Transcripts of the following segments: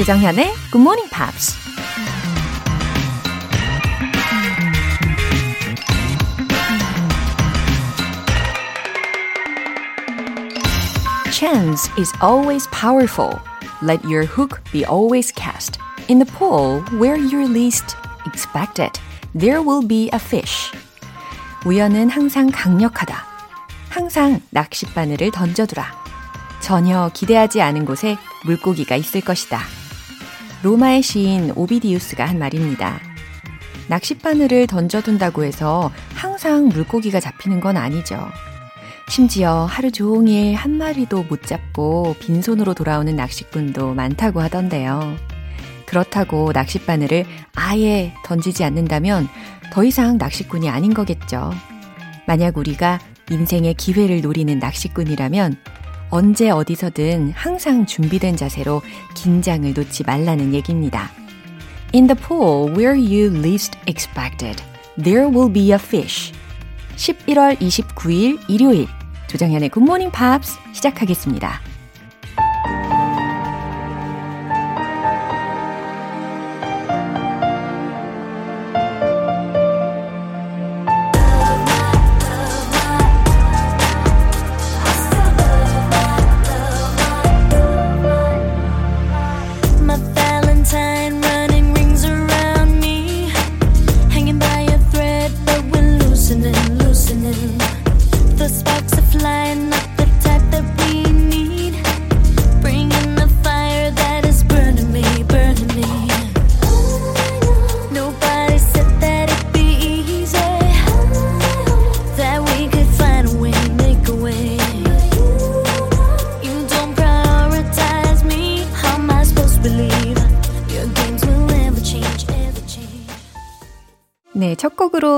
조정현의 Good Morning Pops. Chance is always powerful. Let your hook be always cast. In the pool where you're least expected, there will be a fish. 우연은 항상 강력하다. 항상 낚싯바늘을 던져두라. 전혀 기대하지 않은 곳에 물고기가 있을 것이다. 로마의 시인 오비디우스가 한 말입니다. 낚싯바늘을 던져둔다고 해서 항상 물고기가 잡히는 건 아니죠. 심지어 하루 종일 한 마리도 못 잡고 빈손으로 돌아오는 낚시꾼도 많다고 하던데요. 그렇다고 낚싯바늘을 아예 던지지 않는다면 더 이상 낚시꾼이 아닌 거겠죠. 만약 우리가 인생의 기회를 노리는 낚시꾼이라면 언제 어디서든 항상 준비된 자세로 긴장을 놓지 말라는 얘기입니다. In the pool where you least expected, there will be a fish. 11월 29일 일요일 조정현의 굿모닝 팝스 시작하겠습니다.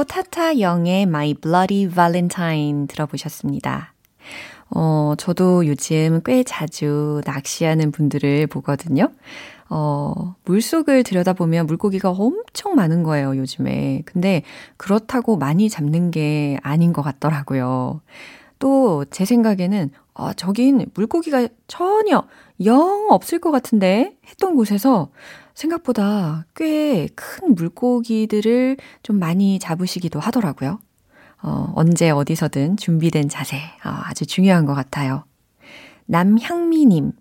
타타 영의 My Bloody Valentine 들어보셨습니다. 어, 저도 요즘 꽤 자주 낚시하는 분들을 보거든요. 어, 물속을 들여다보면 물고기가 엄청 많은 거예요, 요즘에. 근데 그렇다고 많이 잡는 게 아닌 것 같더라고요. 또 제 생각에는 아, 저긴 물고기가 전혀 영 없을 것 같은데 했던 곳에서 생각보다 꽤 큰 물고기들을 좀 많이 잡으시기도 하더라고요. 어, 언제 어디서든 준비된 자세 어, 아주 중요한 것 같아요. 남향미님.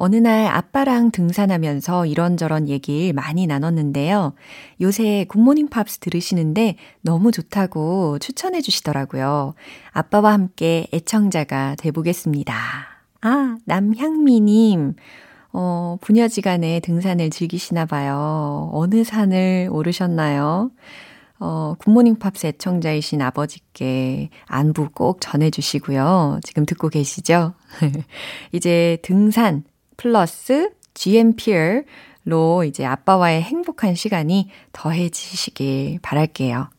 어느 날 아빠랑 등산하면서 이런저런 얘기를 많이 나눴는데요. 요새 굿모닝 팝스 들으시는데 너무 좋다고 추천해 주시더라고요. 아빠와 함께 애청자가 돼보겠습니다. 아, 남향미님. 어, 부녀지간에 등산을 즐기시나 봐요. 어느 산을 오르셨나요? 어, 굿모닝 팝스 애청자이신 아버지께 안부 꼭 전해주시고요. 지금 듣고 계시죠? 이제 등산 플러스 GMP로 이제 아빠와의 행복한 시간이 더해지시길 바랄게요.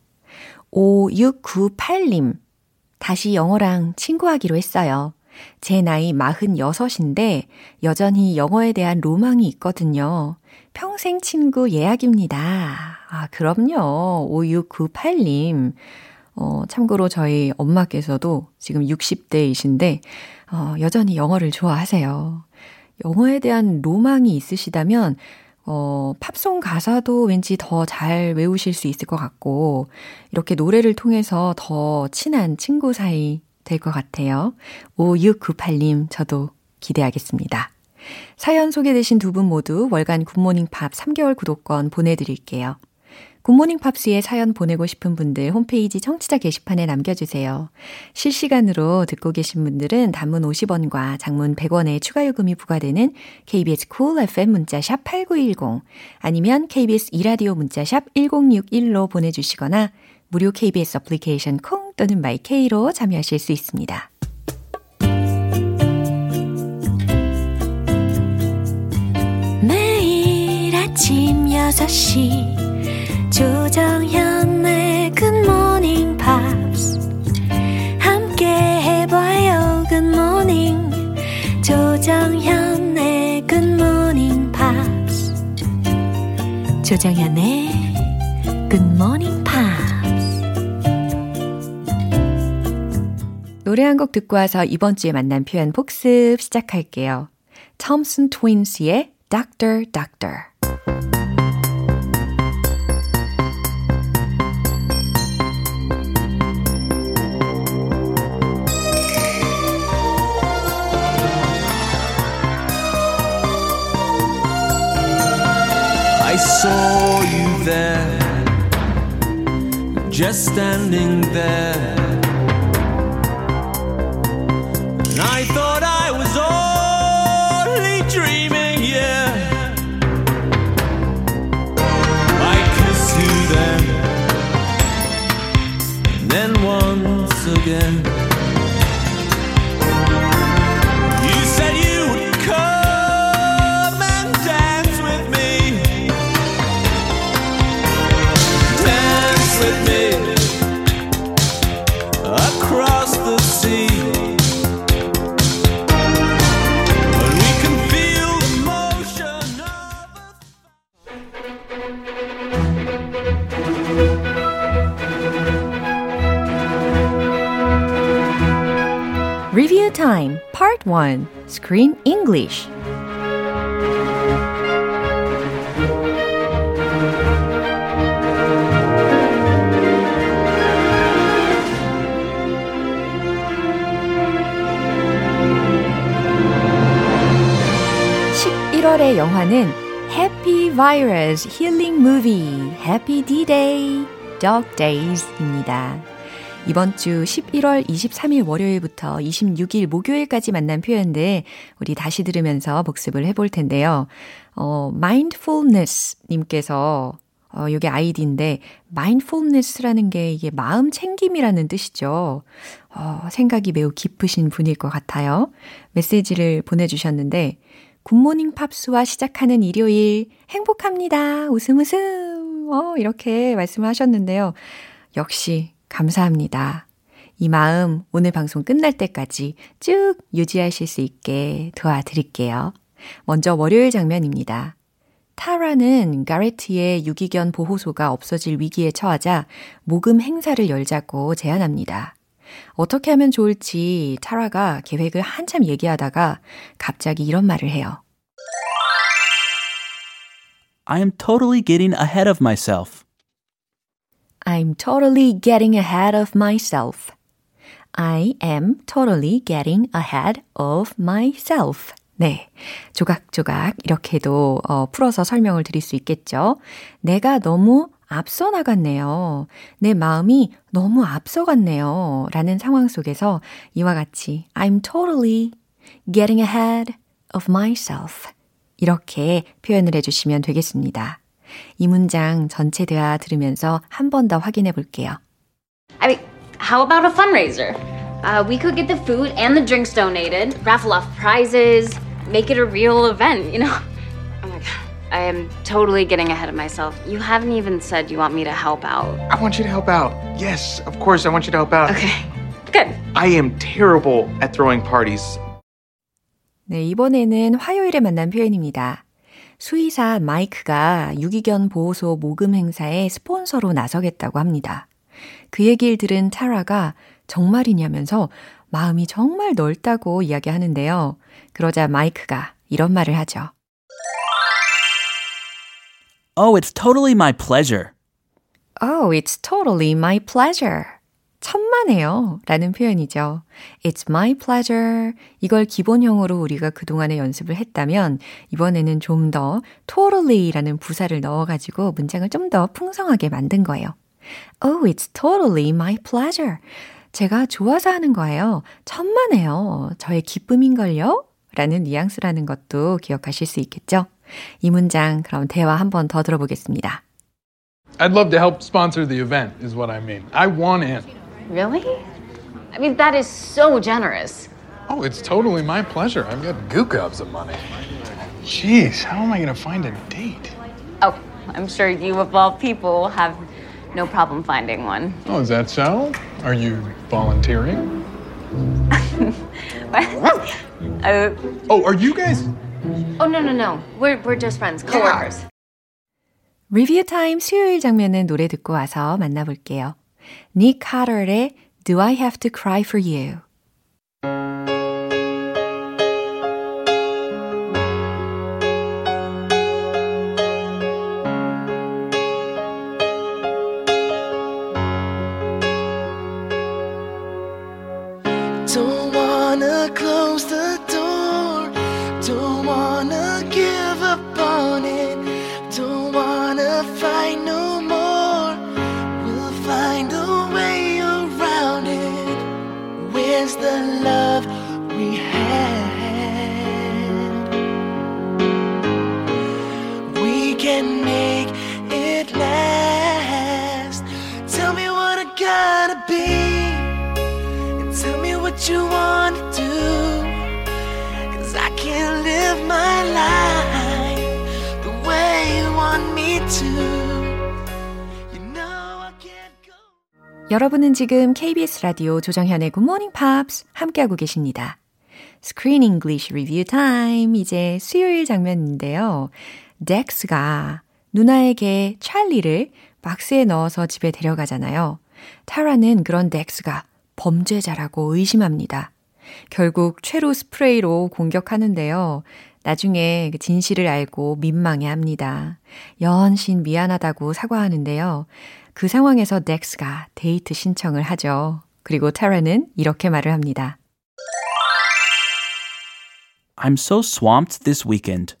5698님, 다시 영어랑 친구하기로 했어요. 제 나이 46인데 여전히 영어에 대한 로망이 있거든요. 평생 친구 예약입니다. 아, 그럼요. 5698님. 어, 참고로 저희 엄마께서도 지금 60대이신데, 어, 여전히 영어를 좋아하세요. 영어에 대한 로망이 있으시다면, 어, 팝송 가사도 왠지 더 잘 외우실 수 있을 것 같고, 이렇게 노래를 통해서 더 친한 친구 사이 될 것 같아요. 5698님, 저도 기대하겠습니다. 사연 소개되신 두 분 모두 월간 굿모닝 팝스 3개월 구독권 보내드릴게요. 굿모닝 팝스에 사연 보내고 싶은 분들 홈페이지 청취자 게시판에 남겨주세요. 실시간으로 듣고 계신 분들은 단문 50원과 장문 100원의 추가 요금이 부과되는 KBS Cool FM 문자 샵 8910 아니면 KBS 2라디오 문자샵 1061로 보내주시거나 무료 KBS 애플리케이션 콩 또는 my K로 참여하실 수 있습니다. 매일 아침 6시 조정현의 굿모닝 팝스 함께 해봐요 good morning 조정현의 굿모닝 팝스 조정현의 굿모닝 팝스 노래 한 곡 듣고 와서 이번 주에 만난 표현 복습 시작할게요. 톰슨 트윈스의 Doctor, Doctor. I saw you there, just standing there. I thought I was only dreaming, yeah. I kissed you then, then once again. Part 1 Screen English (11월의) 영화는 Happy Virus Healing Movie Happy D-Day Dog Days입니다. 이번 주 11월 23일 월요일부터 26일 목요일까지 만난 표현들 우리 다시 들으면서 복습을 해볼 텐데요. 어, mindfulness 님께서 어, 요게 아이디인데 mindfulness라는 게 이게 마음 챙김이라는 뜻이죠. 어, 생각이 매우 깊으신 분일 것 같아요. 메시지를 보내 주셨는데 굿모닝 팝스와 시작하는 일요일 행복합니다. 웃음 웃음. 어, 이렇게 말씀을 하셨는데요. 역시 감사합니다. 이 마음 오늘 방송 끝날 때까지 쭉 유지하실 수 있게 도와드릴게요. 먼저 월요일 장면입니다. 타라는 가레트의 유기견 보호소가 없어질 위기에 처하자 모금 행사를 열자고 제안합니다. 어떻게 하면 좋을지 타라가 계획을 한참 얘기하다가 갑자기 이런 말을 해요. I am totally getting ahead of myself. I'm totally getting ahead of myself. I am totally getting ahead of myself. 네. 조각조각 이렇게도 어, 풀어서 설명을 드릴 수 있겠죠. 내가 너무 앞서 나갔네요. 내 마음이 너무 앞서갔네요. 라는 상황 속에서 이와 같이 I'm totally getting ahead of myself. 이렇게 표현을 해주시면 되겠습니다. 이 문장 전체 대화 들으면서 한 번 더 확인해 볼게요. I mean, how about a fundraiser? Uh, we could get the food and the drinks donated, raffle off prizes, make it a real event, you know? Oh my god. I am totally getting ahead of myself. You haven't even said you want me to help out. I want you to help out. Yes, of course, I want you to help out. Okay, good. I am terrible at throwing parties. 네, 이번에는 화요일에 만난 표현입니다. 수의사 마이크가 유기견 보호소 모금 행사에 스폰서로 나서겠다고 합니다. 그 얘기를 들은 타라가 정말이냐면서 마음이 정말 넓다고 이야기하는데요. 그러자 마이크가 이런 말을 하죠. Oh, it's totally my pleasure. Oh, it's totally my pleasure. 천만에요. 라는 표현이죠. It's my pleasure. 이걸 기본형으로 우리가 그동안에 연습을 했다면, 이번에는 좀 더 totally 라는 부사를 넣어가지고 문장을 좀 더 풍성하게 만든 거예요. Oh, it's totally my pleasure. 제가 좋아서 하는 거예요. 천만에요. 저의 기쁨인걸요? 라는 뉘앙스라는 것도 기억하실 수 있겠죠? 이 문장 그럼 대화 한 번 더 들어보겠습니다. I'd love to help sponsor the event, is what I mean. I want in. Really? I mean, that is so generous. Oh, it's totally my pleasure. I've got goo gobs of money. Jeez, how am I going to find a date? Oh, I'm sure you, of all people, have no problem finding one. Oh, is that so? Are you volunteering? Uh, Oh, are you guys? oh, no, no, no. We're, we're just friends, coworkers. 리뷰 타임 수요일 장면은 노래 듣고 와서 만나볼게요. Nick Do I Have to Cry for You? Where's the love we had? We can make it last. Tell me what I gotta be. And tell me what you wanna 여러분은 지금 KBS 라디오 조정현의 Good Morning Pops 함께하고 계십니다. Screen English Review Time. 이제 수요일 장면인데요. 덱스가 누나에게 찰리를 박스에 넣어서 집에 데려가잖아요. 타라는 그런 덱스가 범죄자라고 의심합니다. 결국 최루 스프레이로 공격하는데요. 나중에 그 진실을 알고 민망해 합니다. 연신 미안하다고 사과하는데요. 그 상황에서 덱스가 데이트 신청을 하죠. 그리고 타라는 이렇게 말을 합니다. I'm so swamped this weekend.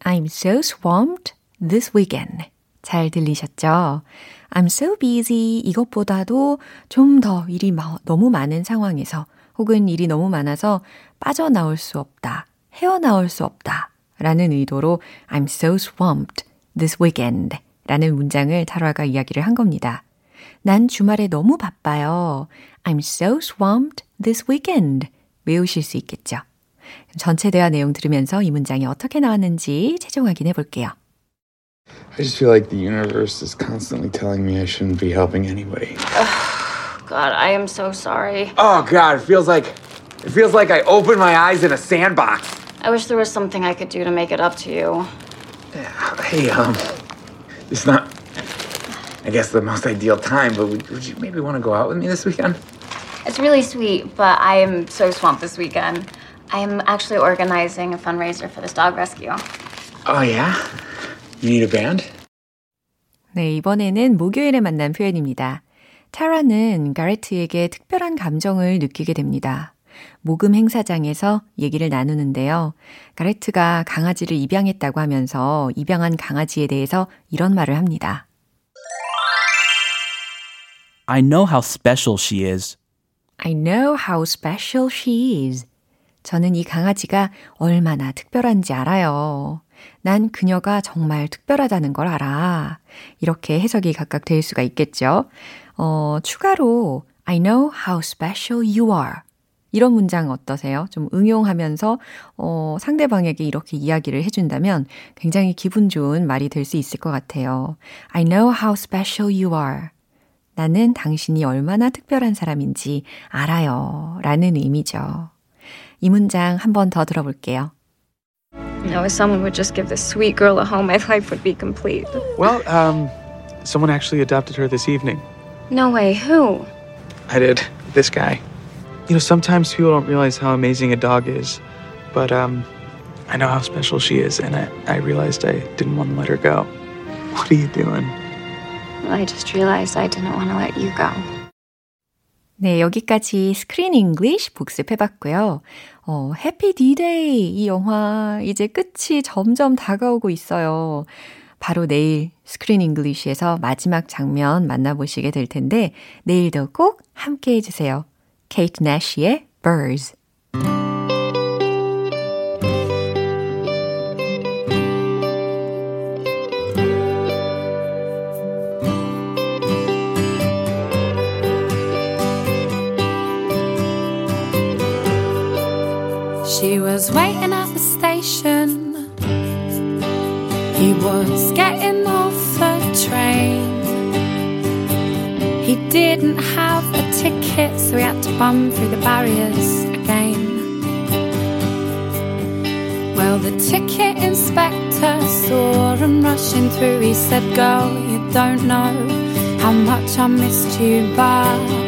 I'm so swamped this weekend. 잘 들리셨죠? I'm so busy 이것보다도 좀 더 일이 마- 너무 많은 상황에서 혹은 일이 너무 많아서 빠져나올 수 없다, 헤어나올 수 없다 라는 의도로 I'm so swamped this weekend 라는 문장을 타라가 이야기를 한 겁니다. 난 주말에 너무 바빠요. I'm so swamped this weekend. 외우실 수 있겠죠? 전체 대화 내용 들으면서 이 문장이 어떻게 나왔는지 최종 확인해 볼게요. I just feel like the universe is constantly telling me I shouldn't be helping anybody. God, I am so sorry. Oh God, it feels like it feels like I opened my eyes in a sandbox. I wish there was something I could do to make it up to you. Hey, um, it's not, I guess, the most ideal time, but would, would you maybe want to go out with me this weekend? It's really sweet, but I am so swamped this weekend. I am actually organizing a fundraiser for this dog rescue. Oh yeah, you need a band? 네, 이번에는 목요일에 만난 표현입니다. 타라는 가레트에게 특별한 감정을 느끼게 됩니다. 모금 행사장에서 얘기를 나누는데요. 가레트가 강아지를 입양했다고 하면서 입양한 강아지에 대해서 이런 말을 합니다. I know how special she is. I know how special she is. 저는 이 강아지가 얼마나 특별한지 알아요. 난 그녀가 정말 특별하다는 걸 알아. 이렇게 해석이 각각 될 수가 있겠죠. 어, 추가로 I know how special you are. 이런 문장 어떠세요? 좀 응용하면서 어, 상대방에게 이렇게 이야기를 해준다면 굉장히 기분 좋은 말이 될 수 있을 것 같아요. I know how special you are. 나는 당신이 얼마나 특별한 사람인지 알아요. 라는 의미죠. 이 문장 한 번 더 들어볼게요. You know, if someone would just give this sweet girl a home, my life would be complete. Well, um, someone actually adopted her this evening. No way, who? I did. This guy. You know, sometimes people don't realize how amazing a dog is, but um, I know how special she is, and I, I realized I didn't want to let her go. What are you doing? I just realized I didn't want to let you go. 네, 여기까지 스크린 잉글리쉬 복습해봤고요. 어, 해피 디데이 이 영화 이제 끝이 점점 다가오고 있어요. 바로 내일 Screen English에서 마지막 장면 만나보시게 될 텐데 내일도 꼭 함께 해주세요. 케이트 내쉬의 Birds. She was waiting at the station. He was getting off the train. He didn't have a ticket, so he had to bum through the barriers again. Well, the ticket inspector saw him rushing through. He said, Girl, you don't know how much I missed you, but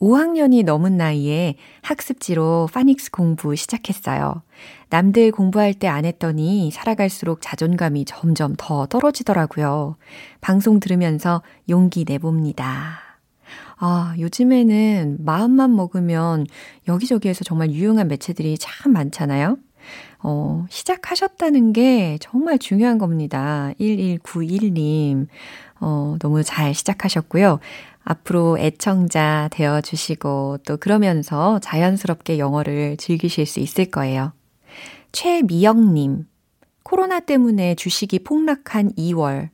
5학년이 넘은 나이에 학습지로 파닉스 공부 시작했어요. 남들 공부할 때 안 했더니 살아갈수록 자존감이 점점 더 떨어지더라고요. 방송 들으면서 용기 내봅니다. 아, 요즘에는 마음만 먹으면 여기저기에서 정말 유용한 매체들이 참 많잖아요. 어, 시작하셨다는 게 정말 중요한 겁니다. 1191님. 어, 너무 잘 시작하셨고요. 앞으로 애청자 되어 주시고 또 그러면서 자연스럽게 영어를 즐기실 수 있을 거예요. 최미영님, 코로나 때문에 주식이 폭락한 2월,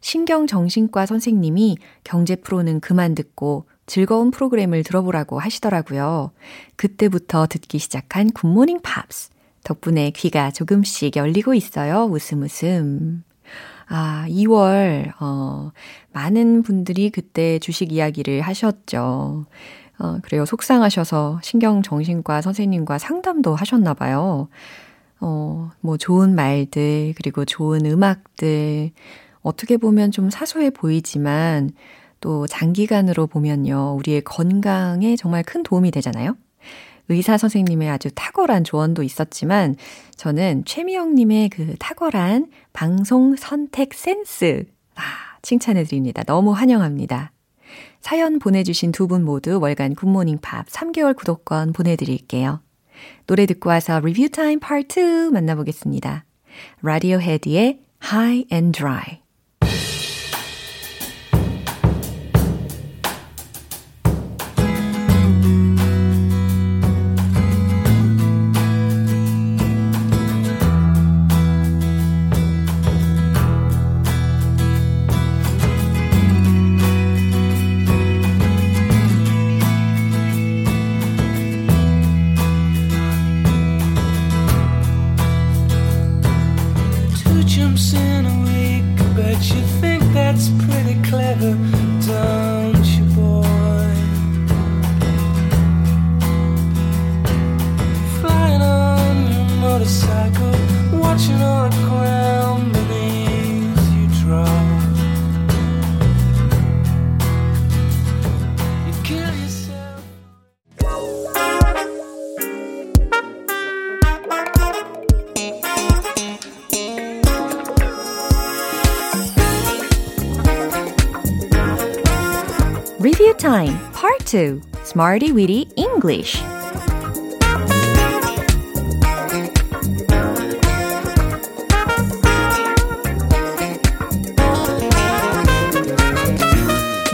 신경정신과 선생님이 경제 프로는 그만 듣고 즐거운 프로그램을 들어보라고 하시더라고요. 그때부터 듣기 시작한 굿모닝 팝스. 덕분에 귀가 조금씩 열리고 있어요. 웃음 웃음. 아, 2월, 어, 많은 분들이 그때 주식 이야기를 하셨죠. 어, 그래요. 속상하셔서 신경정신과 선생님과 상담도 하셨나 봐요. 어, 뭐 좋은 말들, 그리고 좋은 음악들, 어떻게 보면 좀 사소해 보이지만 또 장기간으로 보면요. 우리의 건강에 정말 큰 도움이 되잖아요. 의사 선생님의 아주 탁월한 조언도 있었지만 저는 최미영님의 그 탁월한 방송 선택 센스, 아, 칭찬해 드립니다. 너무 환영합니다. 사연 보내주신 두 분 모두 월간 굿모닝 팝 3개월 구독권 보내드릴게요. 노래 듣고 와서 리뷰 타임 파트 2 만나보겠습니다. 라디오 헤드의 High and Dry. 2 Smarty Weedy English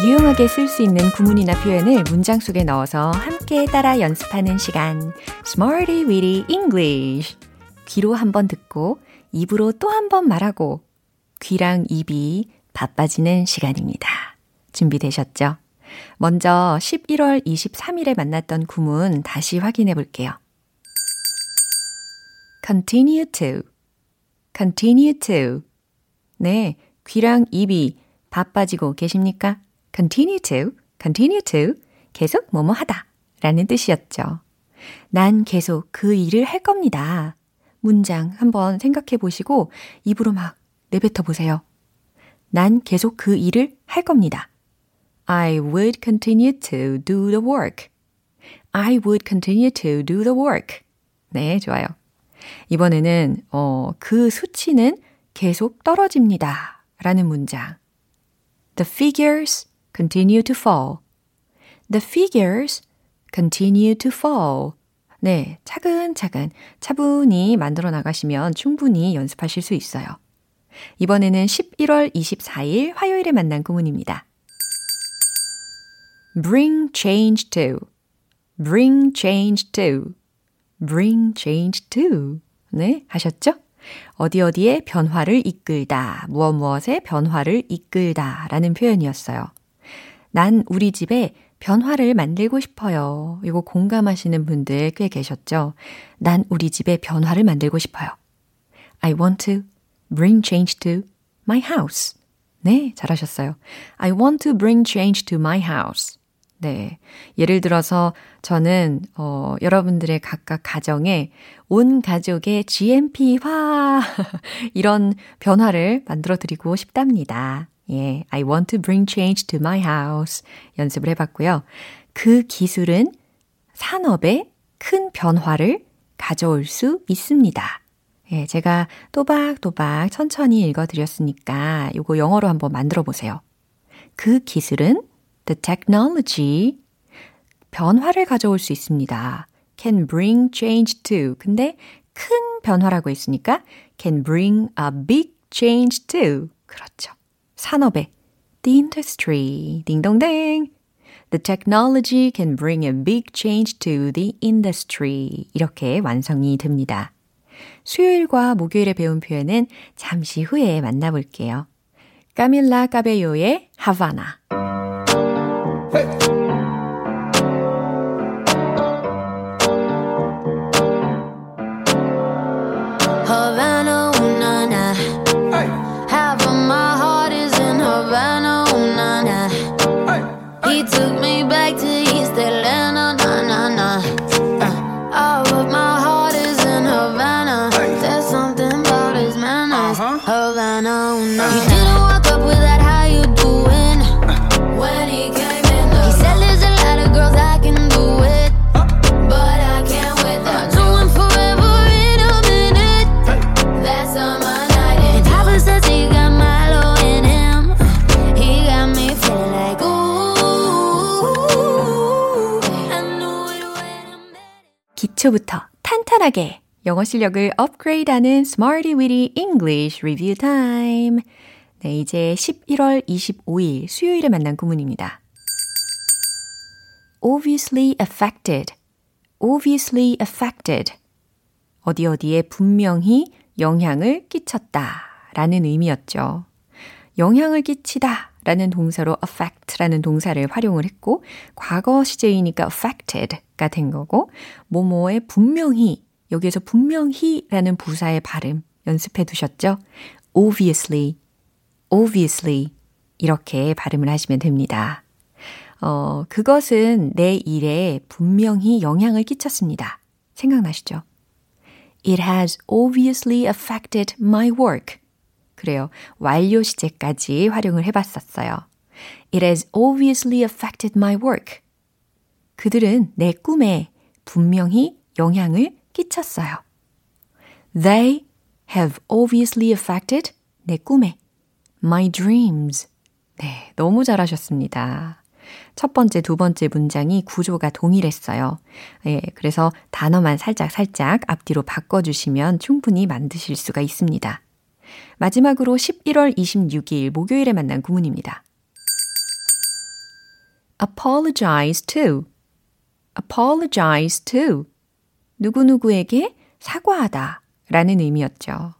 유용하게 쓸 수 있는 구문이나 표현을 문장 속에 넣어서 함께 따라 연습하는 시간 Smarty Weedy English 귀로 한번 듣고 입으로 또 한 번 말하고 귀랑 입이 바빠지는 시간입니다. 준비되셨죠? 먼저 11월 23일에 만났던 구문 다시 확인해 볼게요. continue to, continue to. 네, 귀랑 입이 바빠지고 계십니까? continue to, continue to. 계속 뭐뭐 하다 라는 뜻이었죠. 난 계속 그 일을 할 겁니다. 문장 한번 생각해 보시고 입으로 막 내뱉어 보세요. 난 계속 그 일을 할 겁니다. I would continue to do the work. I would continue to do the work. 네, 좋아요. 이번에는, 어, 그 수치는 계속 떨어집니다. 라는 문장. The figures continue to fall. The figures continue to fall. 네, 차근차근, 차분히 만들어 나가시면 충분히 연습하실 수 있어요. 이번에는 11월 24일 화요일에 만난 구문입니다. Bring change to, bring change to, bring change to. 네, 하셨죠? 어디 어디에 변화를 이끌다, 무엇 무엇에 변화를 이끌다 라는 표현이었어요. 난 우리 집에 변화를 만들고 싶어요. 이거 공감하시는 분들 꽤 계셨죠? 난 우리 집에 변화를 만들고 싶어요. I want to bring change to my house. 네, 잘하셨어요. I want to bring change to my house. 네. 예를 들어서 저는, 어, 여러분들의 각각 가정에 온 가족의 GMP화, 이런 변화를 만들어 드리고 싶답니다. 예. I want to bring change to my house. 연습을 해봤고요. 그 기술은 산업에 큰 변화를 가져올 수 있습니다. 예, 제가 또박또박 천천히 읽어드렸으니까 요거 영어로 한번 만들어 보세요. 그 기술은 the technology 변화를 가져올 수 있습니다. can bring change to. 근데 큰 변화라고 했으니까 can bring a big change to. 그렇죠. 산업에 the industry. 딩동댕. The technology can bring a big change to the industry. 이렇게 완성이 됩니다. 수요일과 목요일에 배운 표현은 잠시 후에 만나볼게요. 까밀라 까베요의 하바나. Havana, oh, my heart is in Havana, ooh. Hey. Hey. He took 기초부터 탄탄하게 영어 실력을 업그레이드하는 Smarty Weedy English Review Time. 네, 이제 11월 25일 수요일에 만난 구문입니다. obviously affected. obviously affected. 어디 어디에 분명히 영향을 끼쳤다 라는 의미였죠. 영향을 끼치다 라는 동사로 affect 라는 동사를 활용을 했고, 과거 시제이니까 affected가 된 거고, 뭐뭐에 분명히, 여기에서 분명히 라는 부사의 발음 연습해 두셨죠? obviously, obviously 이렇게 발음을 하시면 됩니다. 어, 그것은 내 일에 분명히 영향을 끼쳤습니다. 생각나시죠? It has obviously affected my work. 그래요. 완료 시제까지 활용을 해봤었어요. It has obviously affected my work. 그들은 내 꿈에 분명히 영향을 끼쳤어요. They have obviously affected 내 꿈에 my dreams. 네, 너무 잘하셨습니다. 첫 번째, 두 번째 문장이 구조가 동일했어요. 예, 그래서 단어만 살짝 살짝 앞뒤로 바꿔주시면 충분히 만드실 수가 있습니다. 마지막으로 11월 26일 목요일에 만난 구문입니다. apologize to, apologize to. 누구누구에게 사과하다 라는 의미였죠.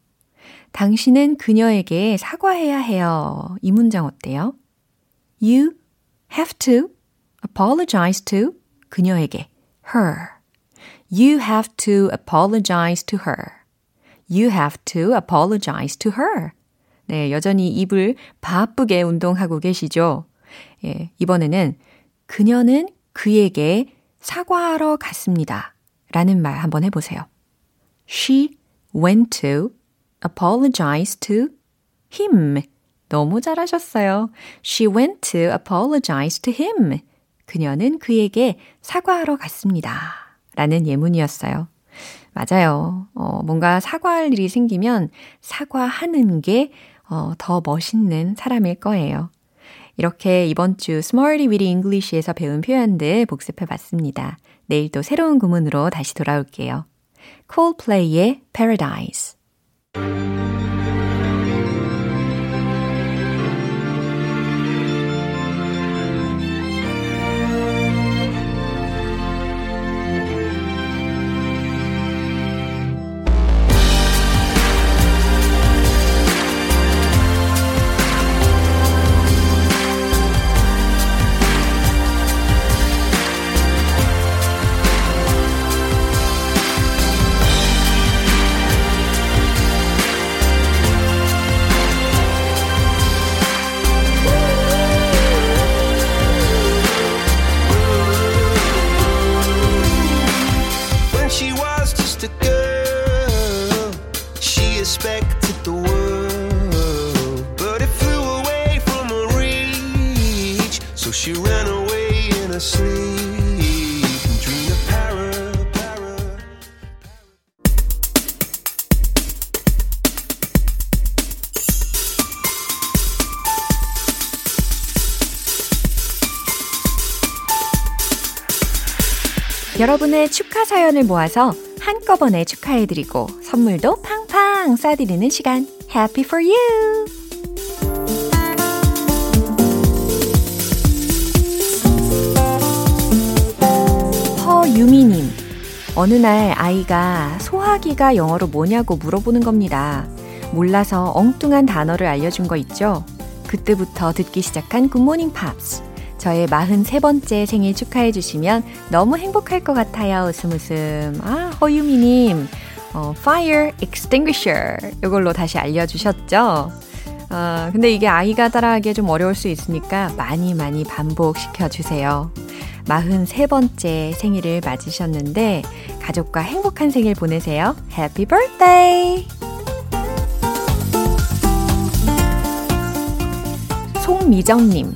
당신은 그녀에게 사과해야 해요. 이 문장 어때요? You have to apologize to 그녀에게 her. You have to apologize to her. You have to apologize to her. 네, 여전히 입을 바쁘게 운동하고 계시죠? 예, 이번에는 그녀는 그에게 사과하러 갔습니다. 라는 말 한번 해보세요. She went to apologize to him. 너무 잘하셨어요. She went to apologize to him. 그녀는 그에게 사과하러 갔습니다. 라는 예문이었어요. 맞아요. 어, 뭔가 사과할 일이 생기면 사과하는 게, 어, 더 멋있는 사람일 거예요. 이렇게 이번 주 Smarty Weedy English에서 배운 표현들 복습해 봤습니다. 내일 또 새로운 구문으로 다시 돌아올게요. Coldplay의 Paradise. 여러분의 축하 사연을 모아서 한꺼번에 축하해드리고 선물도 팡팡 쏴드리는 시간. Happy for you! 허유미님. 어느 날 아이가 소화기가 영어로 뭐냐고 물어보는 겁니다. 몰라서 엉뚱한 단어를 알려준 거 있죠? 그때부터 듣기 시작한 굿모닝 팝스. 저의 43번째 생일 축하해 주시면 너무 행복할 것 같아요. 웃음 웃음. 아, 허유미님. 어, fire extinguisher. 이걸로 다시 알려주셨죠? 어, 근데 이게 아이가 따라하기에 좀 어려울 수 있으니까 많이 많이 반복시켜 주세요. 43번째 생일을 맞으셨는데 가족과 행복한 생일 보내세요. Happy birthday! 송미정님,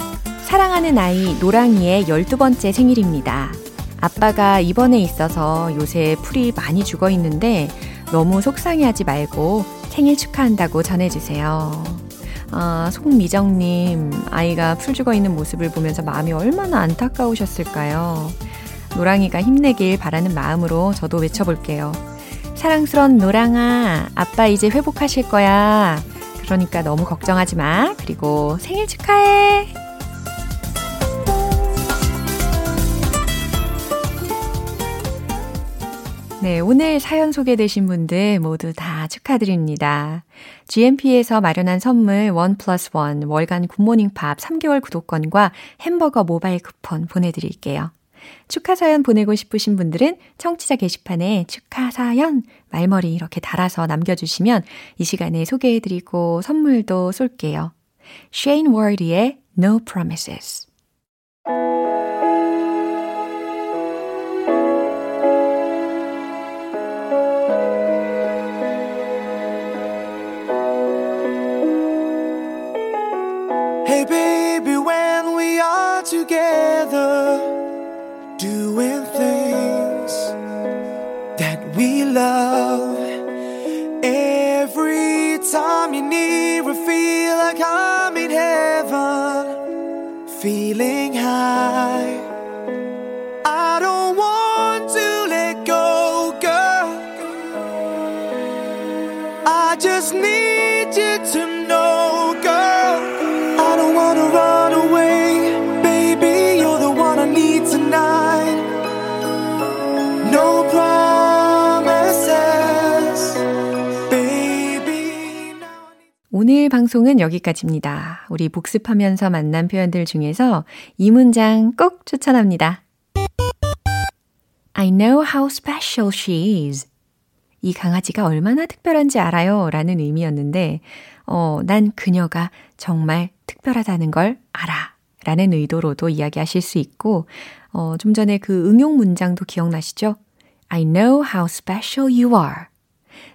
사랑하는 아이 노랑이의 12번째 생일입니다. 아빠가 입원해 있어서 요새 풀이 많이 죽어 있는데 너무 속상해하지 말고 생일 축하한다고 전해주세요. 아, 송미정님, 아이가 풀 죽어 있는 모습을 보면서 마음이 얼마나 안타까우셨을까요? 노랑이가 힘내길 바라는 마음으로 저도 외쳐볼게요. 사랑스런 노랑아, 아빠 이제 회복하실 거야. 그러니까 너무 걱정하지 마. 그리고 생일 축하해. 네, 오늘 사연 소개되신 분들 모두 다 축하드립니다. GMP에서 마련한 선물 원 플러스 원 월간 굿모닝 팝 3개월 구독권과 햄버거 모바일 쿠폰 보내드릴게요. 축하 사연 보내고 싶으신 분들은 청취자 게시판에 축하 사연 말머리 이렇게 달아서 남겨주시면 이 시간에 소개해드리고 선물도 쏠게요. Shane Ward의 No Promises. Feeling high. 오늘 방송은 여기까지입니다. 우리 복습하면서 만난 표현들 중에서 이 문장 꼭 추천합니다. I know how special she is. 이 강아지가 얼마나 특별한지 알아요. 라는 의미였는데, 어, 난 그녀가 정말 특별하다는 걸 알아. 라는 의도로도 이야기하실 수 있고, 어, 좀 전에 그 응용 문장도 기억나시죠? I know how special you are.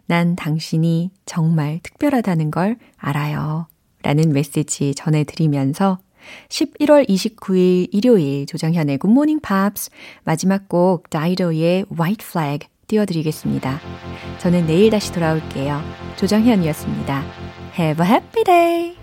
난 당신이 정말 특별하다는 걸 알아요. 라는 메시지 전해드리면서 11월 29일 일요일 조정현의 Morning Pops 마지막 곡 다이도의 White Flag 띄워드리겠습니다. 저는 내일 다시 돌아올게요. 조정현이었습니다. Have a happy day!